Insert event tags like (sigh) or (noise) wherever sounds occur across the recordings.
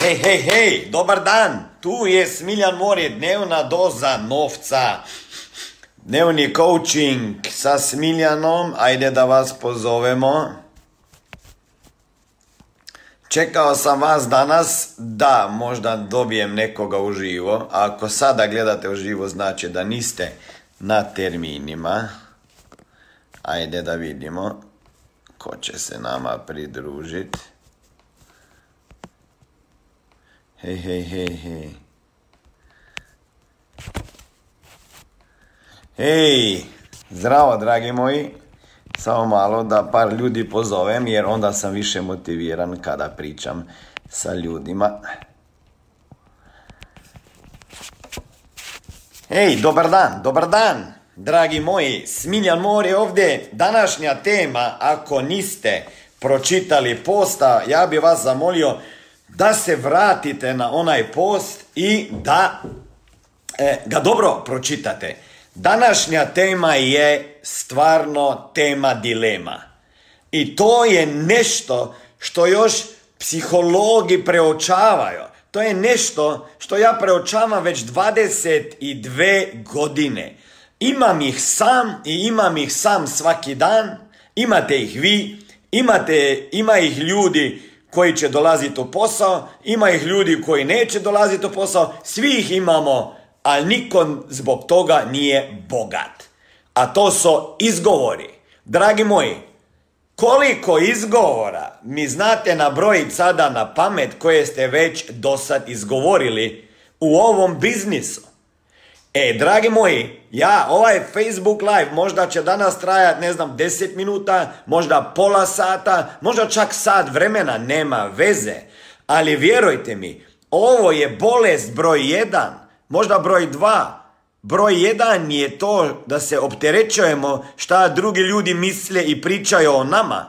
hej, hej, hej, dobar dan, tu je Smiljan Morje, dnevna doza novca. Dnevni coaching sa Smiljanom, ajde da vas pozovemo. Čekao sam vas danas da možda dobijem nekoga uživo. Ako sada gledate uživo znači da niste na terminima. Ajde da vidimo ko će se nama pridružiti. Hej, hej, hej, hej. Hej, zdravo dragi moji. Samo malo da par ljudi pozovem jer onda sam više motiviran kada pričam sa ljudima. Hej, dobar dan, dobar dan, dragi moji. Smiljan Mor je ovdje. Današnja tema, ako niste pročitali posta, ja bi vas zamolio da se vratite na onaj post i da e, ga dobro pročitate. Današnja tema je stvarno tema dilema. I to je nešto što još psihologi preočavaju. To je nešto što ja preočavam već 22 godine. Imam ih sam i imam ih sam svaki dan. Imate ih vi, imate, ima ih ljudi koji će dolaziti u posao, ima ih ljudi koji neće dolaziti u posao, svi ih imamo, ali niko zbog toga nije bogat. A to su izgovori. Dragi moji, koliko izgovora mi znate nabrojiti sada na pamet koje ste već do sad izgovorili u ovom biznisu? E, dragi moji, ja, ovaj Facebook live možda će danas trajati, ne znam, 10 minuta, možda pola sata, možda čak sat vremena, nema veze. Ali vjerujte mi, ovo je bolest broj jedan, možda broj dva. Broj jedan je to da se opterećujemo šta drugi ljudi misle i pričaju o nama.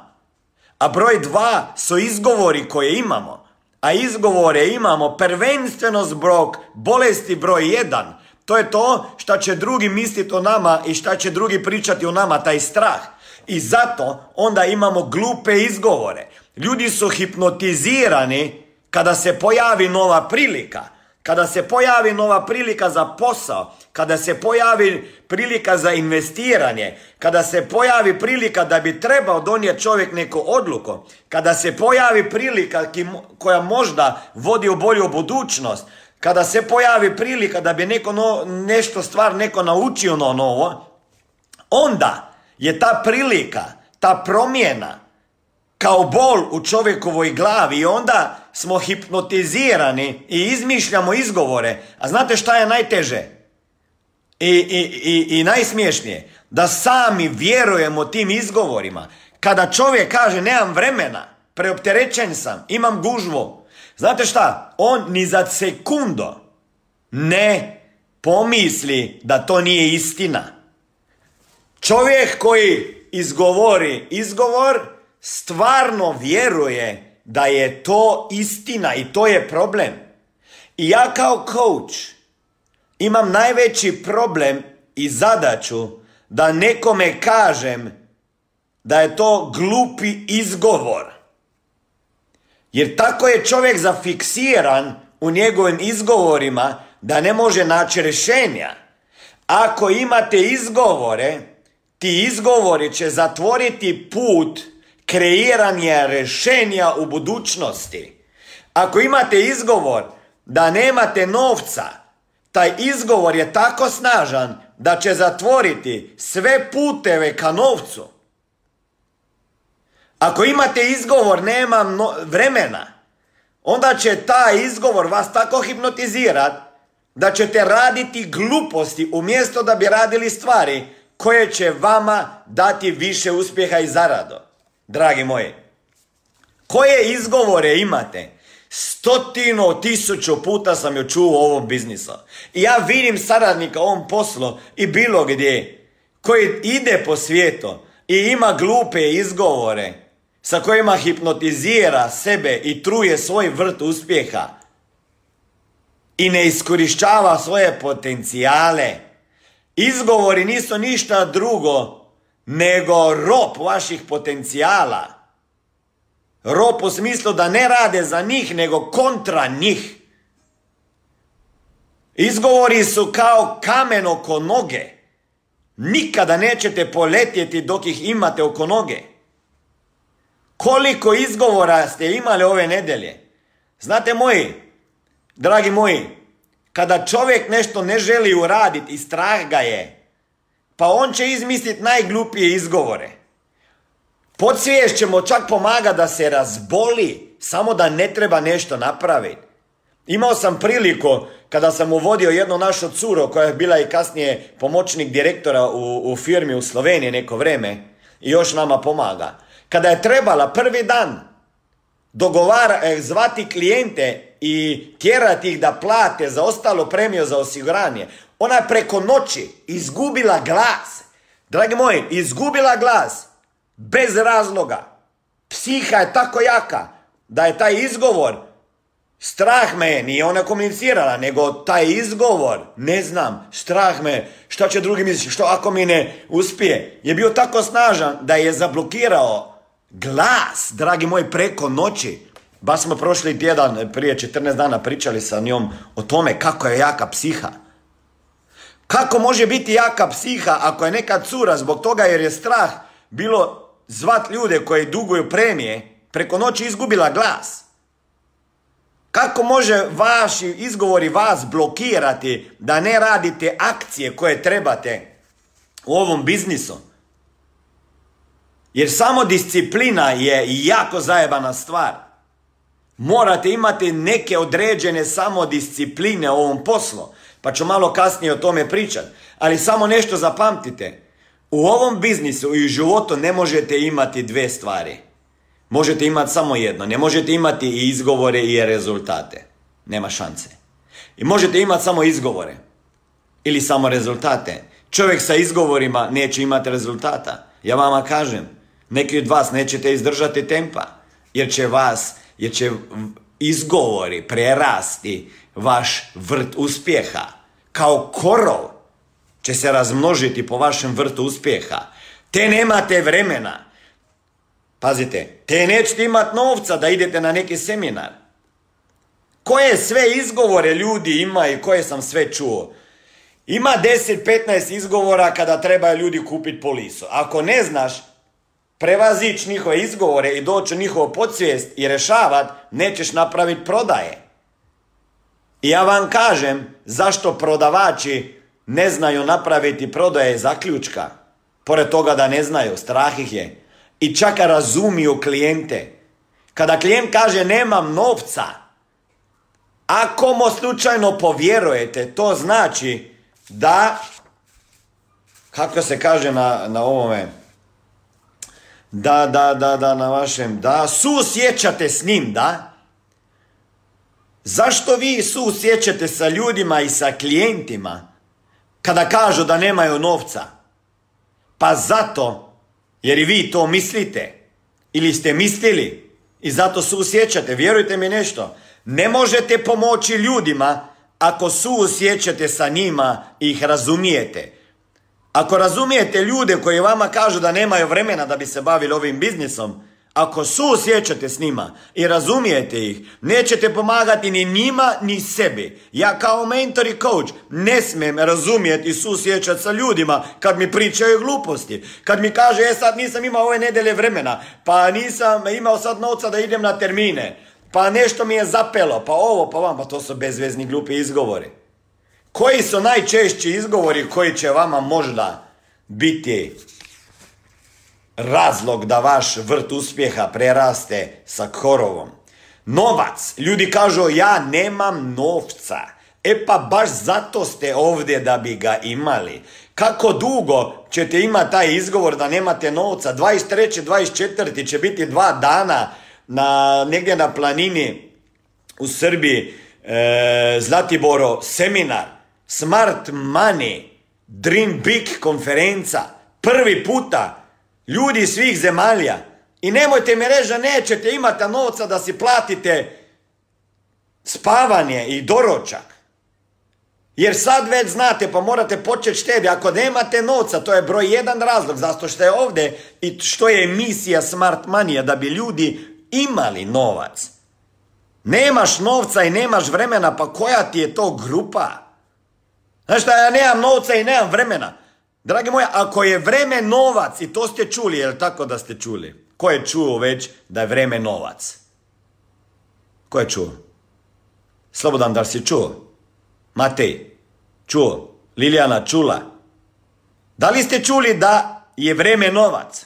A broj dva su izgovori koje imamo. A izgovore imamo prvenstveno zbog bolesti broj jedan, to je to što će drugi misliti o nama i šta će drugi pričati o nama, taj strah. I zato onda imamo glupe izgovore. Ljudi su hipnotizirani kada se pojavi nova prilika. Kada se pojavi nova prilika za posao, kada se pojavi prilika za investiranje, kada se pojavi prilika da bi trebao donijeti čovjek neku odluku, kada se pojavi prilika koja možda vodi u bolju budućnost, kada se pojavi prilika da bi neko no, nešto stvar neko naučio no novo, onda je ta prilika, ta promjena kao bol u čovjekovoj glavi i onda smo hipnotizirani i izmišljamo izgovore. A znate šta je najteže? I, i, i, i najsmiješnije? Da sami vjerujemo tim izgovorima. Kada čovjek kaže nemam vremena, preopterećen sam, imam gužvu, Znate šta? On ni za sekundo ne pomisli da to nije istina. Čovjek koji izgovori izgovor stvarno vjeruje da je to istina i to je problem. I ja kao coach imam najveći problem i zadaću da nekome kažem da je to glupi izgovor. Jer tako je čovjek zafiksiran u njegovim izgovorima da ne može naći rješenja. Ako imate izgovore, ti izgovori će zatvoriti put kreiranja rješenja u budućnosti. Ako imate izgovor da nemate novca, taj izgovor je tako snažan da će zatvoriti sve puteve ka novcu. Ako imate izgovor nemam vremena, onda će taj izgovor vas tako hipnotizirat da ćete raditi gluposti umjesto da bi radili stvari koje će vama dati više uspjeha i zarado. Dragi moji, koje izgovore imate? Stotino tisuću puta sam joj čuo ovom biznisu. I ja vidim saradnika ovom poslu i bilo gdje koji ide po svijetu i ima glupe izgovore sa kojima hipnotizira sebe i truje svoj vrt uspjeha i ne iskorištava svoje potencijale. Izgovori nisu ništa drugo nego rop vaših potencijala. Rop u smislu da ne rade za njih nego kontra njih. Izgovori su kao kamen oko noge. Nikada nećete poletjeti dok ih imate oko noge. Koliko izgovora ste imali ove nedelje? Znate moji, dragi moji, kada čovjek nešto ne želi uraditi i strah ga je, pa on će izmisliti najglupije izgovore. Podsvijest ćemo čak pomaga da se razboli, samo da ne treba nešto napraviti. Imao sam priliku kada sam uvodio jednu našu curo koja je bila i kasnije pomoćnik direktora u, u firmi u Sloveniji neko vrijeme i još nama pomaga. Kada je trebala prvi dan dogovara, eh, zvati klijente i tjerati ih da plate za ostalo premiju za osiguranje, ona je preko noći izgubila glas. Dragi moji, izgubila glas bez razloga. Psiha je tako jaka da je taj izgovor Strah me je, nije ona komunicirala, nego taj izgovor, ne znam, strah me, šta će drugi misliti, što ako mi ne uspije, je bio tako snažan da je zablokirao glas, dragi moji, preko noći. Baš smo prošli tjedan, prije 14 dana pričali sa njom o tome kako je jaka psiha. Kako može biti jaka psiha ako je neka cura zbog toga jer je strah bilo zvat ljude koji duguju premije, preko noći izgubila glas. Kako može vaši izgovori vas blokirati da ne radite akcije koje trebate u ovom biznisu? Jer samo disciplina je jako zajebana stvar. Morate imati neke određene samodiscipline u ovom poslu. Pa ću malo kasnije o tome pričati. Ali samo nešto zapamtite. U ovom biznisu i u životu ne možete imati dve stvari. Možete imati samo jedno. Ne možete imati i izgovore i rezultate. Nema šanse. I možete imati samo izgovore. Ili samo rezultate. Čovjek sa izgovorima neće imati rezultata. Ja vama kažem, neki od vas nećete izdržati tempa. Jer će vas, jer će izgovori prerasti vaš vrt uspjeha. Kao korov će se razmnožiti po vašem vrtu uspjeha. Te nemate vremena Pazite, te nećete imati novca da idete na neki seminar. Koje sve izgovore ljudi ima i koje sam sve čuo? Ima 10-15 izgovora kada trebaju ljudi kupiti polisu. Ako ne znaš prevazići njihove izgovore i doći u njihovu podsvijest i rešavat, nećeš napraviti prodaje. I ja vam kažem zašto prodavači ne znaju napraviti prodaje zaključka. Pored toga da ne znaju, strah ih je i čak razumiju klijente. Kada klijent kaže nemam novca, ako mu slučajno povjerujete, to znači da, kako se kaže na, na ovome, da, da, da, da, na vašem, da susjećate s njim, da? Zašto vi susjećate sa ljudima i sa klijentima kada kažu da nemaju novca? Pa zato jer i vi to mislite. Ili ste mislili i zato suosjećate. Vjerujte mi nešto. Ne možete pomoći ljudima ako suosjećate sa njima i ih razumijete. Ako razumijete ljude koji vama kažu da nemaju vremena da bi se bavili ovim biznisom, ako susjećate s njima i razumijete ih, nećete pomagati ni njima ni sebi. Ja kao mentor i coach ne smijem razumjeti i susjećati sa ljudima kad mi pričaju gluposti. Kad mi kaže, e sad nisam imao ove nedelje vremena, pa nisam imao sad novca da idem na termine, pa nešto mi je zapelo, pa ovo, pa vam, pa to su bezvezni glupi izgovori. Koji su najčešći izgovori koji će vama možda biti razlog da vaš vrt uspjeha preraste sa korovom. Novac. Ljudi kažu ja nemam novca. E pa baš zato ste ovdje da bi ga imali. Kako dugo ćete imati taj izgovor da nemate novca? 23. 24. će biti dva dana na, negdje na planini u Srbiji e, Zlatiboro seminar Smart Money Dream Big konferenca prvi puta ljudi svih zemalja. I nemojte mi reći da nećete imati novca da si platite spavanje i doročak. Jer sad već znate, pa morate početi štedi. Ako nemate novca, to je broj jedan razlog zašto što je ovdje i što je emisija Smart Money, da bi ljudi imali novac. Nemaš novca i nemaš vremena, pa koja ti je to grupa? Znaš šta, ja nemam novca i nemam vremena. Dragi moji, ako je vreme novac, i to ste čuli, jel tako da ste čuli? Ko je čuo već da je vreme novac? Ko je čuo? Slobodan, da si čuo? Matej, čuo? Lilijana, čula? Da li ste čuli da je vreme novac?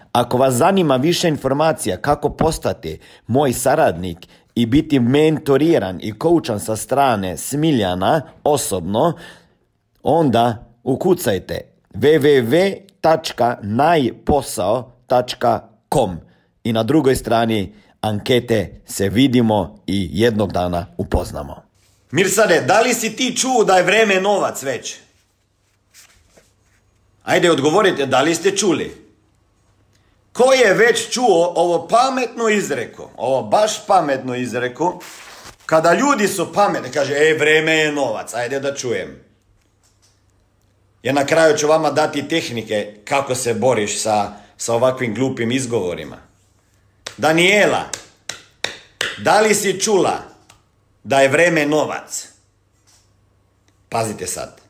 Ako vas zanima više informacija kako postati moj saradnik i biti mentoriran i koučan sa strane Smiljana osobno, onda ukucajte www.najposao.com i na drugoj strani ankete se vidimo i jednog dana upoznamo. Mirsade, da li si ti čuo da je vreme novac već? Ajde, odgovorite, da li ste čuli? Ko je već čuo ovo pametno izreko, ovo baš pametno izreko, kada ljudi su pametni, kaže, e, vreme je novac, ajde da čujem. Ja na kraju ću vama dati tehnike kako se boriš sa, sa ovakvim glupim izgovorima. Daniela, da li si čula da je vreme novac? Pazite sad.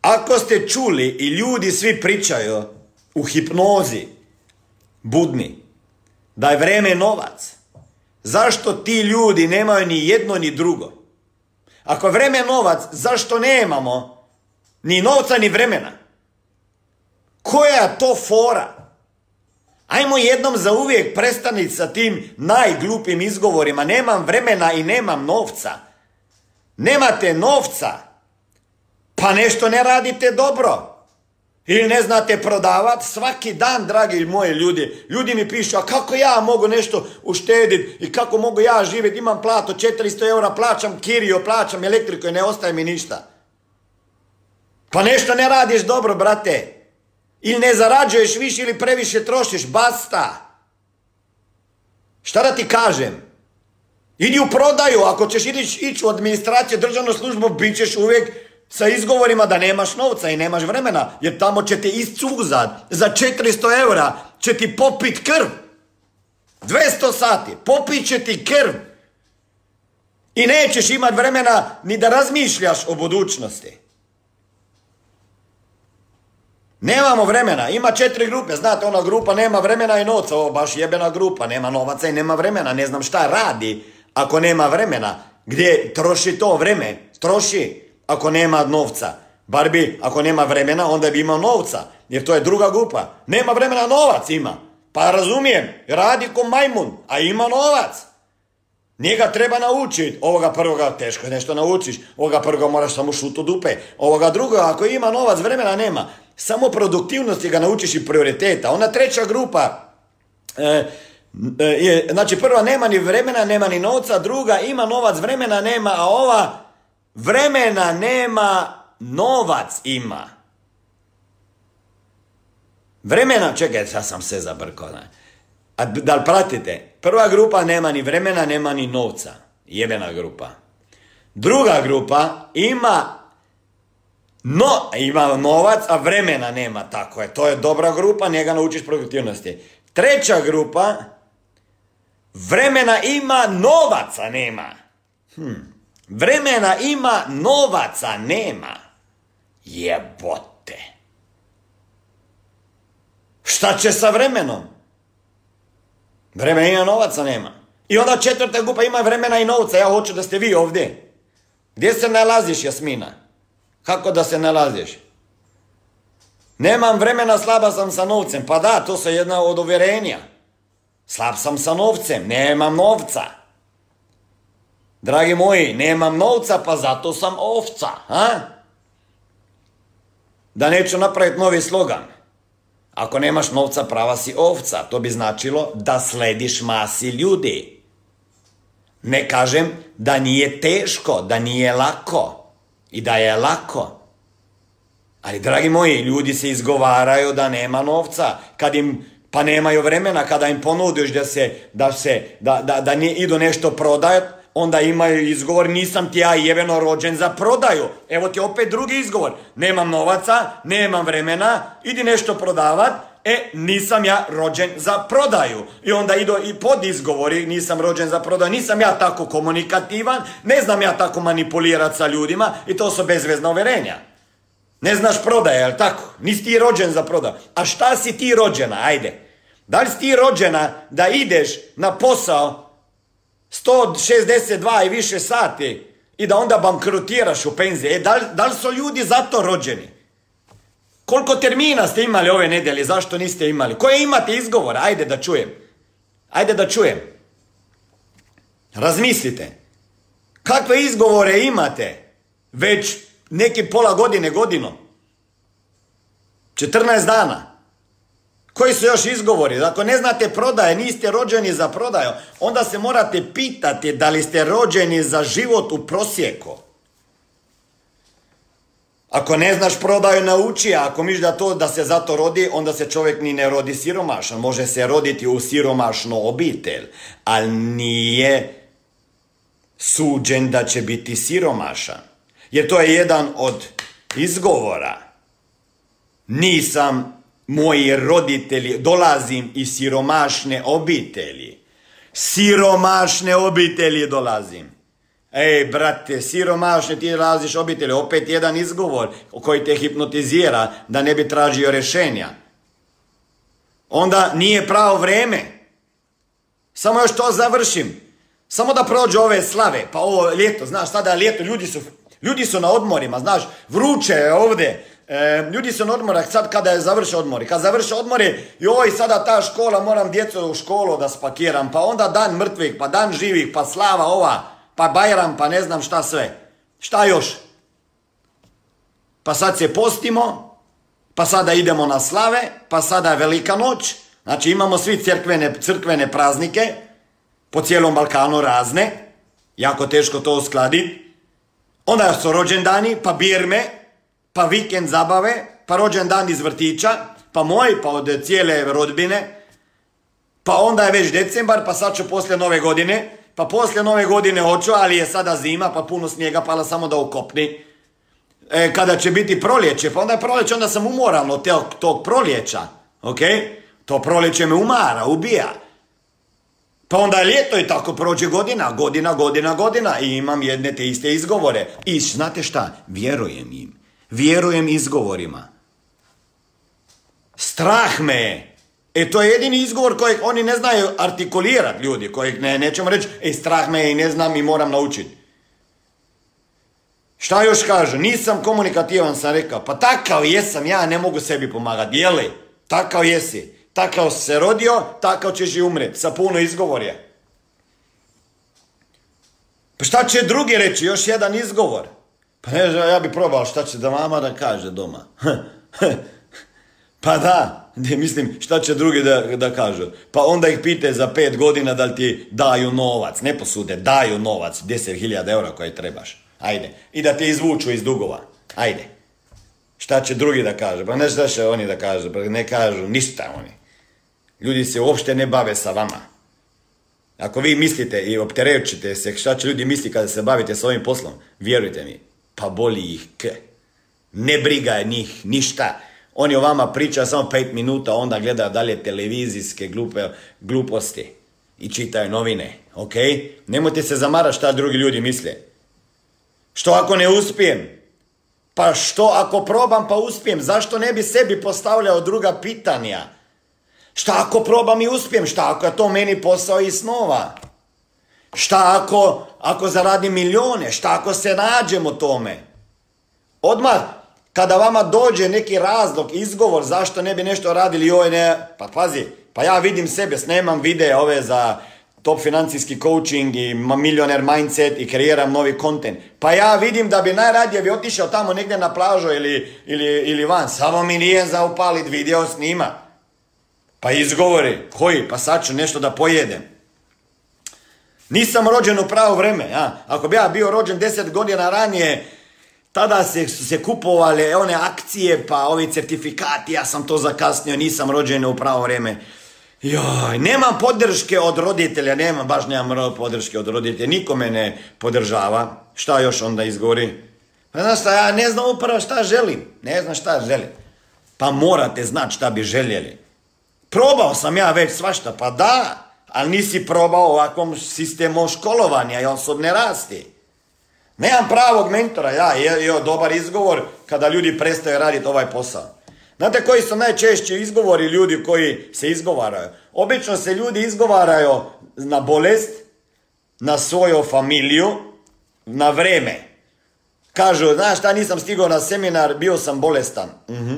Ako ste čuli i ljudi svi pričaju u hipnozi, budni. Da je vreme novac. Zašto ti ljudi nemaju ni jedno ni drugo? Ako je vreme novac, zašto nemamo ni novca ni vremena? Koja to fora? Ajmo jednom za uvijek prestani sa tim najglupim izgovorima. Nemam vremena i nemam novca. Nemate novca. Pa nešto ne radite dobro. Ili ne znate prodavati svaki dan, dragi moji ljudi. Ljudi mi pišu, a kako ja mogu nešto uštediti i kako mogu ja živjeti, imam plato 400 eura, plaćam kirio, plaćam elektriku i ne ostaje mi ništa. Pa nešto ne radiš dobro, brate. Ili ne zarađuješ više ili previše trošiš, basta. Šta da ti kažem? Idi u prodaju, ako ćeš ići u administraciju, državnu službu, bit ćeš uvijek sa izgovorima da nemaš novca i nemaš vremena, jer tamo će te iscuzat, za 400 eura će ti popit krv. 200 sati, popit će ti krv. I nećeš imat vremena ni da razmišljaš o budućnosti. Nemamo vremena, ima četiri grupe, znate ona grupa nema vremena i novca, ovo baš jebena grupa, nema novaca i nema vremena, ne znam šta radi ako nema vremena, gdje troši to vreme, troši, ako nema novca. Bar bi, ako nema vremena, onda bi imao novca. Jer to je druga grupa. Nema vremena, novac ima. Pa razumijem, radi ko majmun, a ima novac. Njega treba naučiti. Ovoga prvoga teško je nešto naučiš. Ovoga prvoga moraš samo šutu dupe. Ovoga drugoga ako ima novac, vremena nema. Samo produktivnosti ga naučiš i prioriteta. Ona treća grupa e, e, znači prva nema ni vremena, nema ni novca, druga ima novac, vremena nema, a ova vremena nema, novac ima. Vremena, čekaj, sad sam se zabrkao. A da li pratite? Prva grupa nema ni vremena, nema ni novca. Jebena grupa. Druga grupa ima no, ima novac, a vremena nema. Tako je. To je dobra grupa, njega naučiš produktivnosti. Treća grupa, vremena ima, novaca nema. Hm. Vremena ima, novaca nema. Jebote. Šta će sa vremenom? Vremena ima, novaca nema. I onda četvrta grupa ima vremena i novca. Ja hoću da ste vi ovdje. Gdje se nalaziš, Jasmina? Kako da se nalaziš? Nemam vremena, slaba sam sa novcem. Pa da, to je jedna od uvjerenja. Slab sam sa novcem, nemam novca. Dragi moji, nemam novca, pa zato sam ovca. Ha? Da neću napraviti novi slogan. Ako nemaš novca, prava si ovca. To bi značilo da slediš masi ljudi. Ne kažem da nije teško, da nije lako i da je lako. Ali, dragi moji, ljudi se izgovaraju da nema novca. Kad im, pa nemaju vremena, kada im ponudiš da se, da se, da, da, da idu nešto prodajati, onda imaju izgovor nisam ti ja jeveno rođen za prodaju. Evo ti opet drugi izgovor. Nemam novaca, nemam vremena, idi nešto prodavat, e, nisam ja rođen za prodaju. I onda idu i pod izgovori, nisam rođen za prodaju, nisam ja tako komunikativan, ne znam ja tako manipulirati sa ljudima i to su bezvezna uverenja. Ne znaš prodaje, jel tako? Nisi ti rođen za prodaju. A šta si ti rođena, ajde? Da li si ti rođena da ideš na posao 162 i više sati i da onda bankrutiraš u penzije. E, da, li, da li su ljudi zato rođeni? Koliko termina ste imali ove nedelje, zašto niste imali? Koje imate izgovor? Ajde da čujem. Ajde da čujem. Razmislite. Kakve izgovore imate već neki pola godine, godinu? 14 dana. Koji su još izgovori? Ako ne znate prodaje, niste rođeni za prodaju, onda se morate pitati da li ste rođeni za život u prosjeku. Ako ne znaš prodaju, nauči, a ako miš da to da se zato rodi, onda se čovjek ni ne rodi siromašan. Može se roditi u siromašnu obitelj, ali nije suđen da će biti siromašan. Jer to je jedan od izgovora. Nisam moji roditelji, dolazim iz siromašne obitelji. Siromašne obitelji dolazim. Ej, brate, siromašne ti dolaziš obitelji. Opet jedan izgovor koji te hipnotizira da ne bi tražio rješenja. Onda nije pravo vreme. Samo još to završim. Samo da prođu ove slave. Pa ovo ljeto, znaš, sada je ljeto, ljudi su, ljudi su na odmorima, znaš, vruće je ovdje E, ljudi su na odmorah sad kada je završe odmori. Kad završe odmori, joj sada ta škola, moram djecu u školu da spakiram, pa onda dan mrtvih, pa dan živih, pa slava ova, pa bajram, pa ne znam šta sve. Šta još? Pa sad se postimo, pa sada idemo na slave, pa sada je velika noć, znači imamo svi crkvene, crkvene praznike, po cijelom Balkanu razne, jako teško to uskladiti. Onda su rođendani, pa birme, pa vikend zabave, pa rođen dan iz vrtića, pa moj, pa od cijele rodbine, pa onda je već decembar, pa sad ću poslije nove godine, pa poslije nove godine hoću, ali je sada zima, pa puno snijega pala samo da ukopni. E, kada će biti proljeće, pa onda je proljeće, onda sam umoran od tog, tog proljeća, ok? To proljeće me umara, ubija. Pa onda je ljeto i tako prođe godina, godina, godina, godina i imam jedne te iste izgovore. I znate šta, vjerujem im. Vjerujem izgovorima. Strah me je. E to je jedini izgovor kojeg oni ne znaju artikulirati ljudi, kojeg ne, nećemo reći, e strah me je i ne znam i moram naučiti. Šta još kaže? Nisam komunikativan, sam rekao. Pa takav jesam, ja ne mogu sebi pomagati. Jeli? Takav jesi. Takav se rodio, takav ćeš i umret. Sa puno izgovorja. Pa šta će drugi reći, još jedan izgovor? Pa ne znam, ja bi probao šta će da mama da kaže doma. (laughs) pa da, ne, mislim, šta će drugi da, da kažu? Pa onda ih pite za pet godina da li ti daju novac, ne posude, daju novac, 10.000 eura koje trebaš. Ajde. I da te izvuču iz dugova. Ajde. Šta će drugi da kaže? Pa ne šta će oni da kažu, pa ne kažu ništa oni. Ljudi se uopšte ne bave sa vama. Ako vi mislite i opterećite se šta će ljudi misli kada se bavite s ovim poslom, vjerujte mi, pa boli ih k. Ne briga njih ništa. Oni o vama pričaju samo pet minuta, onda gledaju dalje televizijske glupe, gluposti i čitaju novine, ok? Nemojte se zamarati šta drugi ljudi misle. Što ako ne uspijem? Pa što ako probam pa uspijem? Zašto ne bi sebi postavljao druga pitanja? Šta ako probam i uspijem? Šta ako je to meni posao i snova? Šta ako, ako zaradim milijone? Šta ako se nađemo tome? Odmah, kada vama dođe neki razlog, izgovor, zašto ne bi nešto radili, joj ne, pa pazi, pa ja vidim sebe, snemam videe ove za top financijski coaching i milioner mindset i kreiram novi kontent. Pa ja vidim da bi najradije bi otišao tamo negdje na plažu ili, ili, ili van, samo mi nije za upalit video snima. Pa izgovori, koji, pa sad ću nešto da pojedem. Nisam rođen u pravo vreme, ja. Ako bi ja bio rođen deset godina ranije, tada se, su se kupovale one akcije, pa ovi certifikati, ja sam to zakasnio, nisam rođen u pravo vrijeme. Joj, nemam podrške od roditelja, nemam, baš nemam podrške od roditelja, niko me ne podržava. Šta još onda izgovori? Pa znaš šta, ja ne znam upravo šta želim, ne znam šta želim. Pa morate znati šta bi željeli. Probao sam ja već svašta, pa da, ali nisi probao ovakvom sistemu školovanja i osobne rasti. Nemam pravog mentora, ja, je, je dobar izgovor kada ljudi prestaju raditi ovaj posao. Znate koji su najčešći izgovori ljudi koji se izgovaraju? Obično se ljudi izgovaraju na bolest, na svoju familiju, na vreme. Kažu, znaš šta, nisam stigao na seminar, bio sam bolestan. Mhm.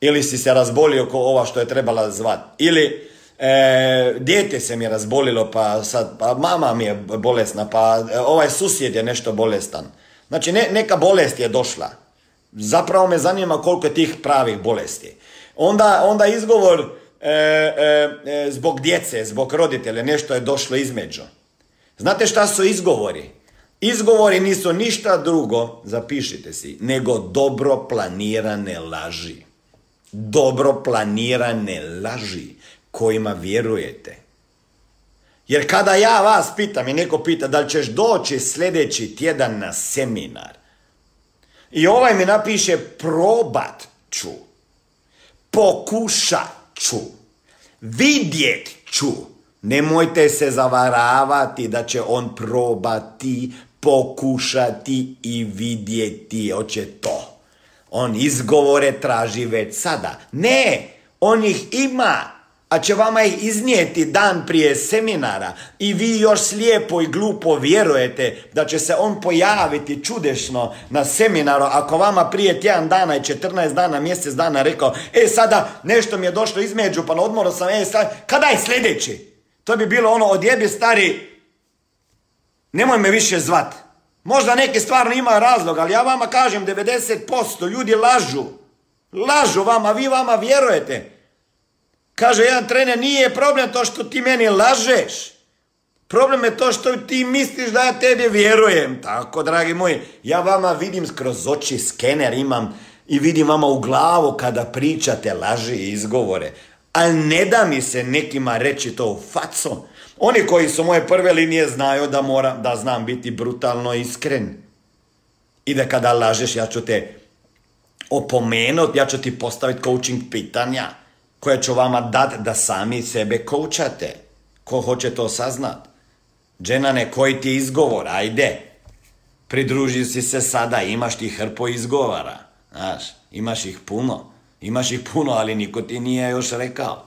Ili si se razbolio ko ova što je trebala zvat. Ili e, dijete se mi je razbolilo, pa sad, pa mama mi je bolesna, pa e, ovaj susjed je nešto bolestan. Znači, ne, neka bolest je došla. Zapravo me zanima koliko je tih pravih bolesti. Onda, onda izgovor e, e, e, zbog djece, zbog roditelja, nešto je došlo između. Znate šta su izgovori? Izgovori nisu ništa drugo, zapišite si, nego dobro planirane laži. Dobro planirane laži kojima vjerujete. Jer kada ja vas pitam i neko pita da li ćeš doći sljedeći tjedan na seminar, i ovaj mi napiše probat ću, pokušat ću, vidjet ću. Nemojte se zavaravati da će on probati, pokušati i vidjeti. Hoće to. On izgovore traži već sada. Ne, on ih ima a će vama ih iznijeti dan prije seminara i vi još slijepo i glupo vjerujete da će se on pojaviti čudešno na seminaru ako vama prije tjedan dana i 14 dana, mjesec dana rekao e sada nešto mi je došlo između pa na odmoru sam, e sad, kada je sljedeći? To bi bilo ono odjebi stari, nemoj me više zvat. Možda neke stvarno imaju razlog, ali ja vama kažem 90% ljudi lažu. Lažu vama, vi vama vjerujete. Kaže jedan trener, nije problem to što ti meni lažeš. Problem je to što ti misliš da ja tebi vjerujem. Tako, dragi moji, ja vama vidim kroz oči skener imam i vidim vama u glavu kada pričate laži i izgovore. Ali ne da mi se nekima reći to u facu. Oni koji su moje prve linije znaju da moram, da znam biti brutalno iskren. I da kada lažeš ja ću te opomenuti, ja ću ti postaviti coaching pitanja koje ću vama dati da sami sebe koučate. Ko hoće to saznat? Dženane, koji ti izgovor? Ajde. Pridruži si se sada, imaš ti hrpo izgovara. Znaš, imaš ih puno. Imaš ih puno, ali niko ti nije još rekao.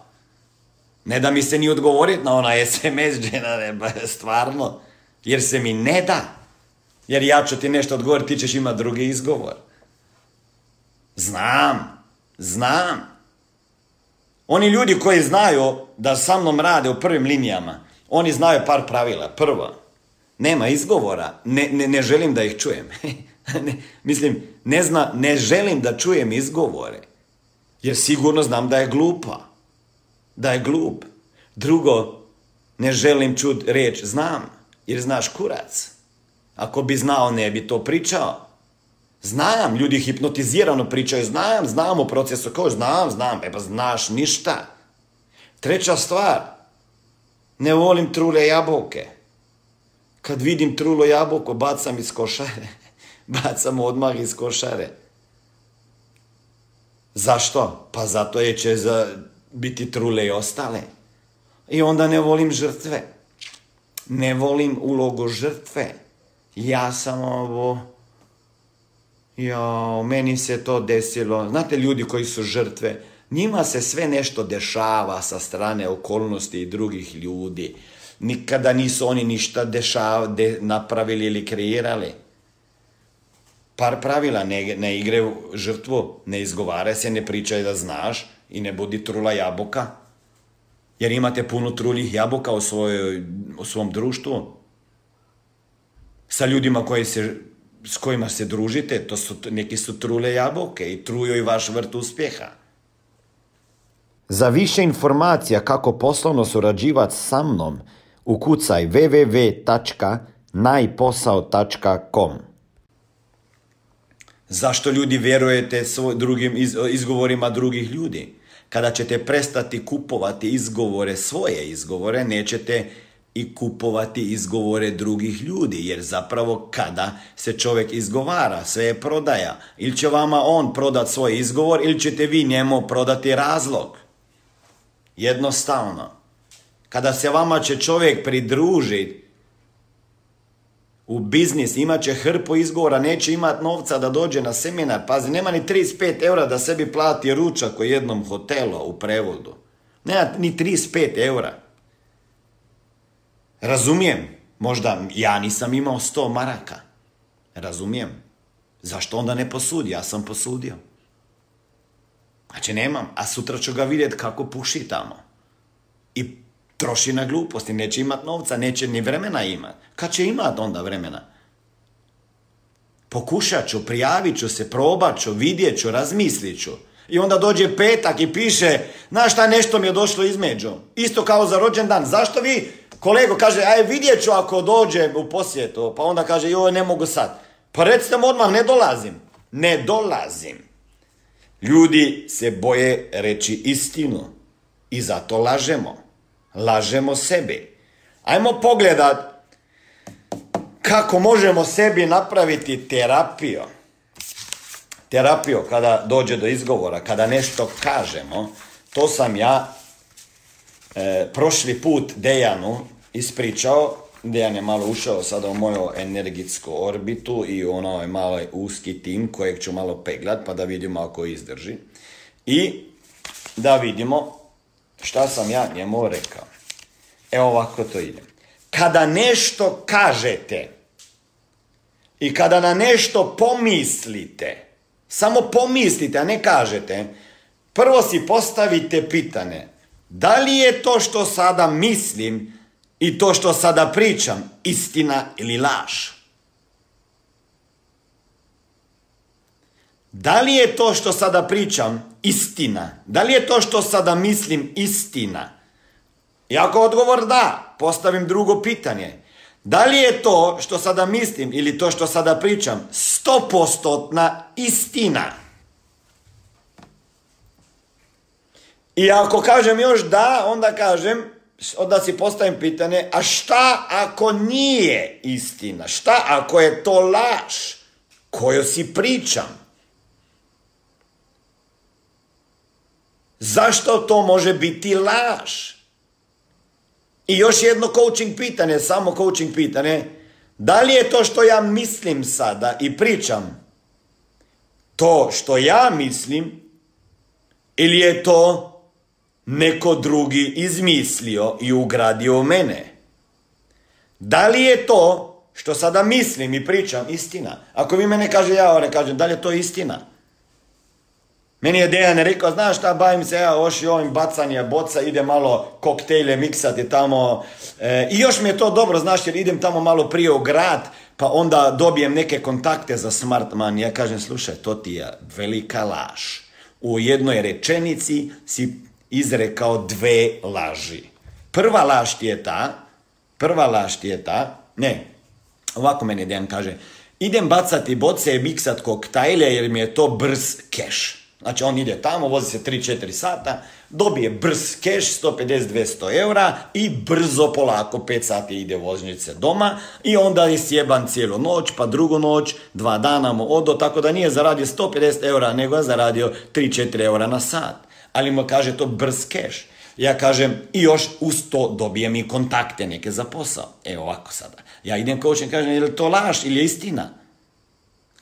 Ne da mi se ni odgovorit na ona SMS, Dženane, ba, stvarno. Jer se mi ne da. Jer ja ću ti nešto odgovoriti, ti ćeš imati drugi izgovor. Znam, znam. Oni ljudi koji znaju da sa mnom rade u prvim linijama, oni znaju par pravila. Prvo, Nema izgovora. Ne, ne, ne želim da ih čujem. (laughs) ne, mislim, ne, zna, ne želim da čujem izgovore. Jer sigurno znam da je glupa. Da je glup. Drugo, ne želim čut reč znam, jer znaš kurac. Ako bi znao, ne bi to pričao. Znam, ljudi hipnotizirano pričaju, znam, znam u procesu, kao znam, znam, e pa znaš ništa. Treća stvar, ne volim trule jabuke. Kad vidim trulo jabuko, bacam iz košare. (laughs) bacam odmah iz košare. Zašto? Pa zato je će za biti trule i ostale. I onda ne volim žrtve. Ne volim ulogu žrtve. Ja sam ovo... Ja, meni se to desilo. Znate, ljudi koji su žrtve, njima se sve nešto dešava sa strane okolnosti i drugih ljudi. Nikada nisu oni ništa dešava, de, napravili ili kreirali. Par pravila, ne, ne igre žrtvu, ne izgovara se, ne pričaj da znaš i ne budi trula jabuka. Jer imate puno truljih jabuka u, svojoj, u svom društvu. Sa ljudima koji se, s kojima se družite, to su, neki su trule jabuke i truju i vaš vrt uspjeha. Za više informacija kako poslovno surađivati sa mnom, ukucaj www.najposao.com. Zašto ljudi vjerujete svoj, drugim iz, izgovorima drugih ljudi? Kada ćete prestati kupovati izgovore, svoje izgovore, nećete i kupovati izgovore drugih ljudi, jer zapravo kada se čovjek izgovara, sve je prodaja. Ili će vama on prodat svoj izgovor, ili ćete vi njemu prodati razlog. Jednostavno. Kada se vama će čovjek pridružiti u biznis, imat će hrpu izgovora, neće imat novca da dođe na seminar. Pazi, nema ni 35 eura da sebi plati ručak u jednom hotelu u prevodu. Nema ni 35 eura. Razumijem, možda ja nisam imao 100 maraka. Razumijem. Zašto onda ne posudi? Ja sam posudio. Znači nemam, a sutra ću ga vidjeti kako puši tamo. I troši na gluposti, neće imat novca, neće ni vremena imat. Kad će imat onda vremena? Pokušat ću, prijavit ću se, probat ću, vidjet ću, razmislit ću. I onda dođe petak i piše, znaš šta, nešto mi je došlo između. Isto kao za rođendan. Zašto vi, kolego, kaže, aj vidjet ću ako dođe u posjetu. Pa onda kaže, joj, ne mogu sad. Pa recite mu odmah, ne dolazim. Ne dolazim. Ljudi se boje reći istinu. I zato lažemo. Lažemo sebi. Ajmo pogledat kako možemo sebi napraviti terapiju. Terapiju kada dođe do izgovora, kada nešto kažemo, to sam ja e, prošli put Dejanu ispričao. Dejan je malo ušao sada u moju energijsku orbitu i ono je malo uski tim kojeg ću malo peglat pa da vidimo ako izdrži. I da vidimo šta sam ja njemu rekao. Evo ovako to ide. Kada nešto kažete i kada na nešto pomislite, samo pomislite, a ne kažete, prvo si postavite pitanje, da li je to što sada mislim i to što sada pričam istina ili laž? Da li je to što sada pričam istina? Da li je to što sada mislim istina? I ako odgovor da, postavim drugo pitanje. Da li je to što sada mislim ili to što sada pričam stopostotna istina? I ako kažem još da, onda kažem, onda si postavim pitanje, a šta ako nije istina? Šta ako je to laž koju si pričam? Zašto to može biti laž? I još jedno coaching pitanje, samo coaching pitanje. Da li je to što ja mislim sada i pričam to što ja mislim ili je to neko drugi izmislio i ugradio u mene? Da li je to što sada mislim i pričam istina? Ako vi mene kaže ja, ne kažem, da li je to istina? Meni je Dejan rekao, znaš šta, bavim se ja još i ovim bacanje boca, ide malo koktejle miksati tamo. E, I još mi je to dobro, znaš, jer idem tamo malo prije u grad, pa onda dobijem neke kontakte za Smartman. Ja kažem, slušaj, to ti je velika laž. U jednoj rečenici si izrekao dve laži. Prva laž ti je ta, prva laž ti je ta, ne, ovako meni Dejan kaže, idem bacati boce i miksat koktajle jer mi je to brz keš. Znači on ide tamo, vozi se 3-4 sata, dobije brz keš, 150-200 eura i brzo polako 5 sati ide vožnjice doma i onda je sjeban cijelu noć, pa drugu noć, dva dana mu odo, tako da nije zaradio 150 eura, nego je zaradio 3-4 eura na sat. Ali mu kaže to brz keš. Ja kažem, i još uz to dobijem i kontakte neke za posao. Evo ovako sada. Ja idem coaching, kažem, je li to laž ili je istina?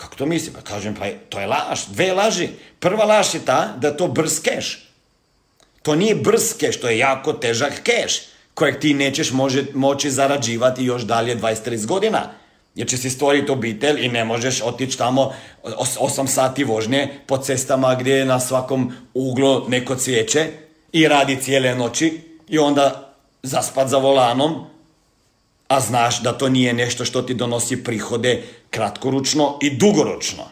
Kako to misli? Pa kažem, pa to je laž, dve laži. Prva laž je ta da to brz keš. To nije brz keš, to je jako težak keš kojeg ti nećeš može, moći zarađivati još dalje 23 godina. Jer će si stvoriti obitelj i ne možeš otići tamo 8 sati vožnje po cestama gdje je na svakom uglu neko cvijeće i radi cijele noći i onda zaspat za volanom a znaš da to nije nešto što ti donosi prihode kratkoručno i dugoročno.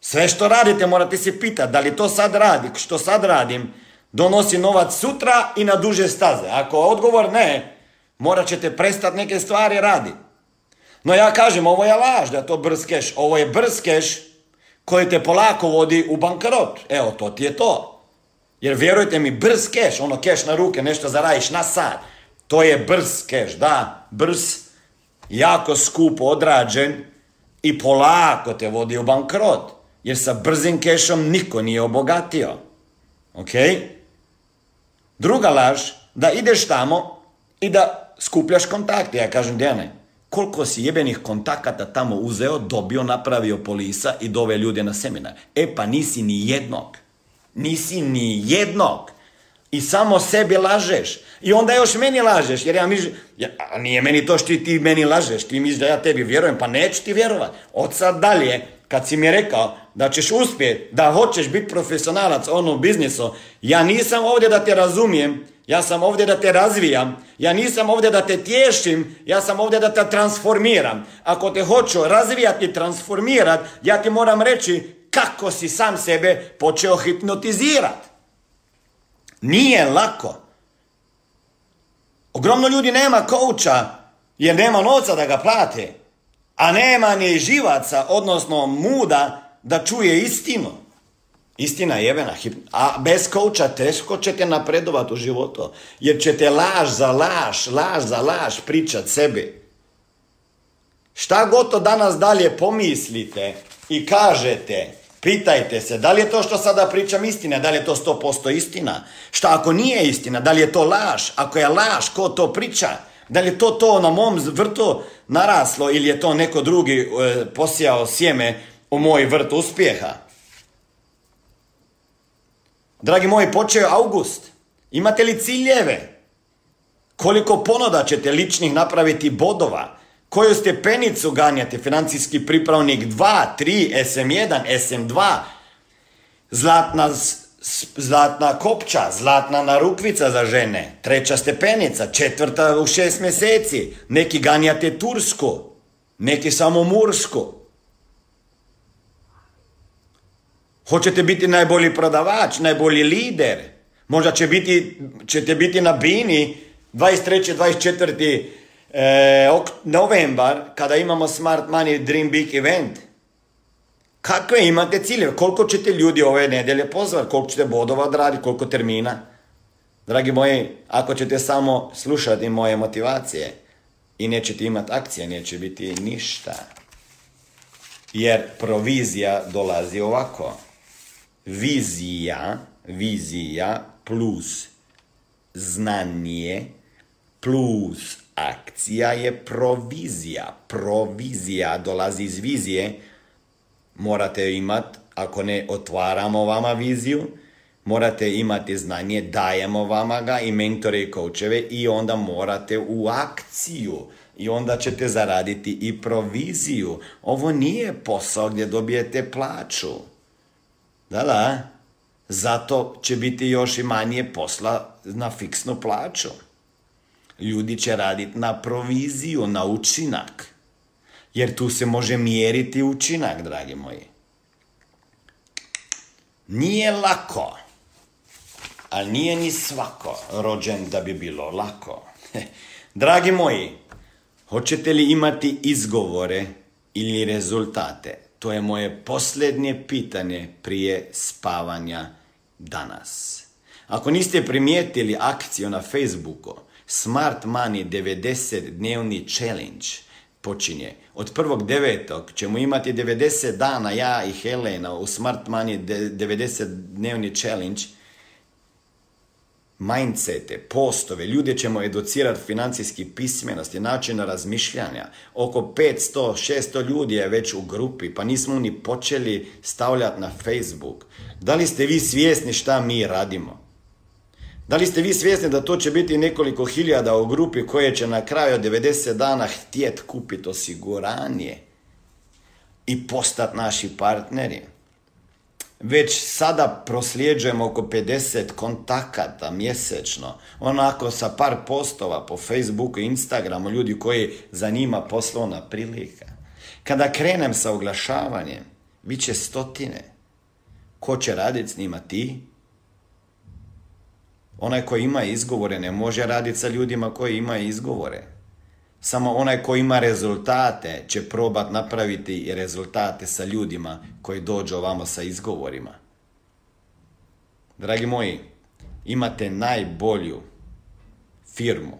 Sve što radite morate se pitati da li to sad radi, što sad radim, donosi novac sutra i na duže staze. Ako odgovor ne, morat ćete prestati neke stvari radi. No ja kažem, ovo je laž da to brz keš. Ovo je brz keš koji te polako vodi u bankarot. Evo, to ti je to. Jer vjerujte mi, brz keš, ono keš na ruke, nešto zaradiš na sad. To je brz keš, da, brz, jako skupo odrađen i polako te vodi u bankrot. Jer sa brzim kešom niko nije obogatio. Ok? Druga laž, da ideš tamo i da skupljaš kontakte. Ja kažem, Dejane, koliko si jebenih kontakata tamo uzeo, dobio, napravio polisa i dove ljude na seminar. E pa nisi ni jednog. Nisi ni jednog. I samo sebi lažeš. I onda još meni lažeš, jer ja mislim, ja, nije meni to što ti meni lažeš, ti misliš da ja tebi vjerujem, pa neću ti vjerovat. Od sad dalje, kad si mi rekao da ćeš uspjeti, da hoćeš biti profesionalac ono biznisu, ja nisam ovdje da te razumijem, ja sam ovdje da te razvijam, ja nisam ovdje da te tješim, ja sam ovdje da te transformiram. Ako te hoću razvijati i transformirati, ja ti moram reći kako si sam sebe počeo hipnotizirati. Nije lako. Ogromno ljudi nema kouča jer nema novca da ga plate, a nema ni živaca, odnosno muda da čuje istinu. Istina je jebena, a bez kouča teško ćete napredovati u životu, jer ćete laž za laž, laž za laž pričat sebi. Šta goto danas dalje pomislite i kažete, Pitajte se, da li je to što sada pričam istina, da li je to 100% istina? Šta ako nije istina, da li je to laž? Ako je laž, ko to priča? Da li je to to na mom vrtu naraslo ili je to neko drugi e, posijao sjeme u moj vrt uspjeha? Dragi moji, počeo august. Imate li ciljeve? Koliko ponoda ćete ličnih napraviti bodova? Koju stepenicu ganjate, financijski pripravnik 2, 3, SM1, SM2, zlatna, zlatna kopča, zlatna narukvica za žene, treća stepenica, četvrta u šest mjeseci, neki ganjate tursku, neki samo mursku. Hoćete biti najbolji prodavač, najbolji lider, možda će biti, ćete biti na bini 23. 24 e, novembar, kada imamo Smart Money Dream Big Event, kakve imate ciljeve? Koliko ćete ljudi ove nedelje pozvati? Koliko ćete bodova odraditi? Koliko termina? Dragi moji, ako ćete samo slušati moje motivacije i nećete imati akcije, neće biti ništa. Jer provizija dolazi ovako. Vizija, vizija plus znanje plus Akcija je provizija. Provizija dolazi iz vizije. Morate imati, ako ne otvaramo vama viziju, morate imati znanje, dajemo vama ga i mentore i koučeve i onda morate u akciju i onda ćete zaraditi i proviziju. Ovo nije posao gdje dobijete plaću. Da, da. Zato će biti još i manje posla na fiksnu plaću. Ljudi će raditi na proviziju, na učinak. Jer tu se može mjeriti učinak, dragi moji. Nije lako, ali nije ni svako rođen da bi bilo lako. (laughs) Dragi moji, hoćete li imati izgovore ili rezultate? To je moje posljednje pitanje prije spavanja danas. Ako niste primijetili akciju na Facebooku, Smart Money 90 dnevni challenge počinje. Od prvog devetog ćemo imati 90 dana ja i Helena u Smart Money 90 dnevni challenge mindsete, postove, ljude ćemo educirati financijski pismenosti, načina razmišljanja. Oko 500, 600 ljudi je već u grupi, pa nismo ni počeli stavljati na Facebook. Da li ste vi svjesni šta mi radimo? Da li ste vi svjesni da to će biti nekoliko hiljada u grupi koje će na kraju 90 dana htjet kupiti osiguranje i postati naši partneri? Već sada prosljeđujemo oko 50 kontakata mjesečno, onako sa par postova po Facebooku i Instagramu, ljudi koji zanima poslovna prilika. Kada krenem sa oglašavanjem, bit će stotine. Ko će raditi s njima? Ti? Onaj koji ima izgovore ne može raditi sa ljudima koji ima izgovore. Samo onaj koji ima rezultate će probat napraviti rezultate sa ljudima koji dođu ovamo sa izgovorima. Dragi moji, imate najbolju firmu,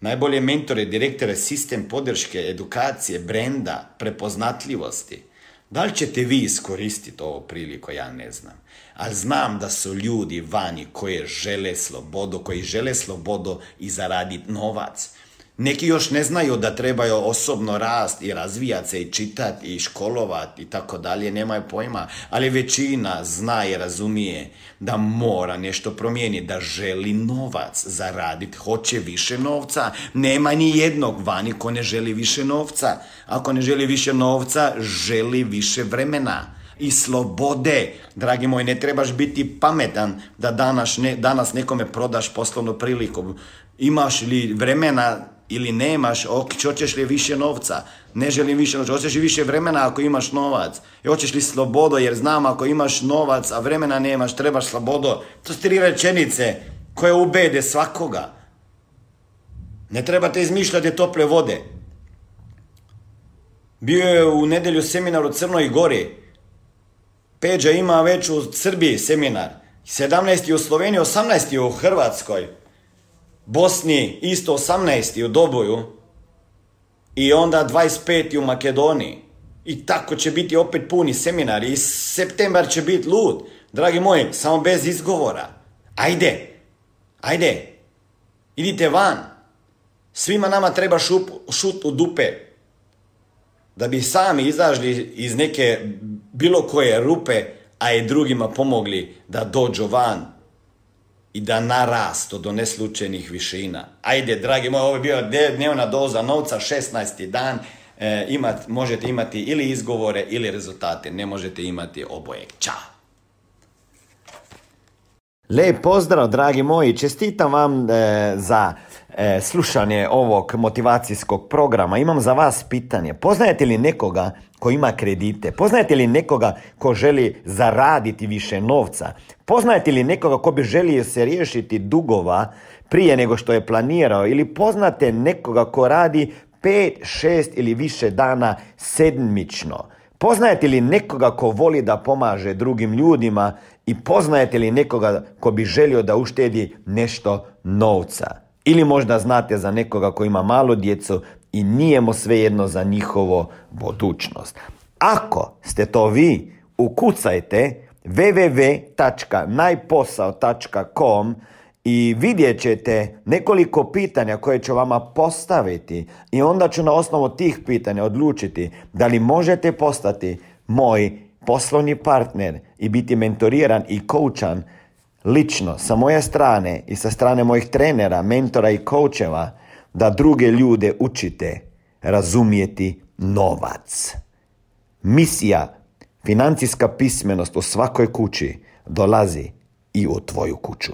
najbolje mentore, direktore, sistem podrške, edukacije, brenda, prepoznatljivosti. Da li ćete vi iskoristiti ovo priliku, ja ne znam. Ali znam da su ljudi vani koji žele slobodu, koji žele slobodu i zaraditi novac. Neki još ne znaju da trebaju osobno rast i razvijati se i čitati i školovati i tako dalje, nemaju pojma, ali većina zna i razumije da mora nešto promijeniti, da želi novac zaraditi, hoće više novca. Nema ni jednog vani ko ne želi više novca. Ako ne želi više novca, želi više vremena i slobode. Dragi moj, ne trebaš biti pametan da danas, ne, danas nekome prodaš poslovnu priliku. Imaš li vremena ili nemaš, hoćeš li više novca, ne želim više novca, hoćeš li više vremena ako imaš novac, i hoćeš li slobodo, jer znam ako imaš novac, a vremena nemaš, trebaš slobodo. To su tri rečenice koje ubede svakoga. Ne trebate izmišljati tople vode. Bio je u nedjelju seminar u Crnoj Gori. Peđa ima već u Srbiji seminar. 17. u Sloveniji, 18. u Hrvatskoj. Bosni isto 18. u Doboju i onda 25. u Makedoniji. I tako će biti opet puni seminari i septembar će biti lud. Dragi moji, samo bez izgovora. Ajde, ajde, idite van. Svima nama treba šup, šut u dupe. Da bi sami izašli iz neke bilo koje rupe, a i drugima pomogli da dođu van i da narastu do neslučajnih višina. Ajde, dragi moji, ovo je bio dnevna doza novca, 16. dan, e, imat, možete imati ili izgovore ili rezultate, ne možete imati oboje. Ćao! Lijep pozdrav, dragi moji, čestitam vam e, za e, slušanje ovog motivacijskog programa. Imam za vas pitanje. Poznajete li nekoga ko ima kredite? Poznajete li nekoga ko želi zaraditi više novca? Poznajete li nekoga ko bi želio se riješiti dugova prije nego što je planirao? Ili poznate nekoga ko radi 5, 6 ili više dana sedmično? Poznajete li nekoga ko voli da pomaže drugim ljudima i poznajete li nekoga ko bi želio da uštedi nešto novca? Ili možda znate za nekoga ko ima malo djecu i nije mu svejedno za njihovo budućnost. Ako ste to vi, ukucajte www.najposao.com i vidjet ćete nekoliko pitanja koje ću vama postaviti i onda ću na osnovu tih pitanja odlučiti da li možete postati moj poslovni partner i biti mentoriran i koučan lično sa moje strane i sa strane mojih trenera, mentora i koučeva da druge ljude učite razumijeti novac. Misija, financijska pismenost u svakoj kući dolazi i u tvoju kuću.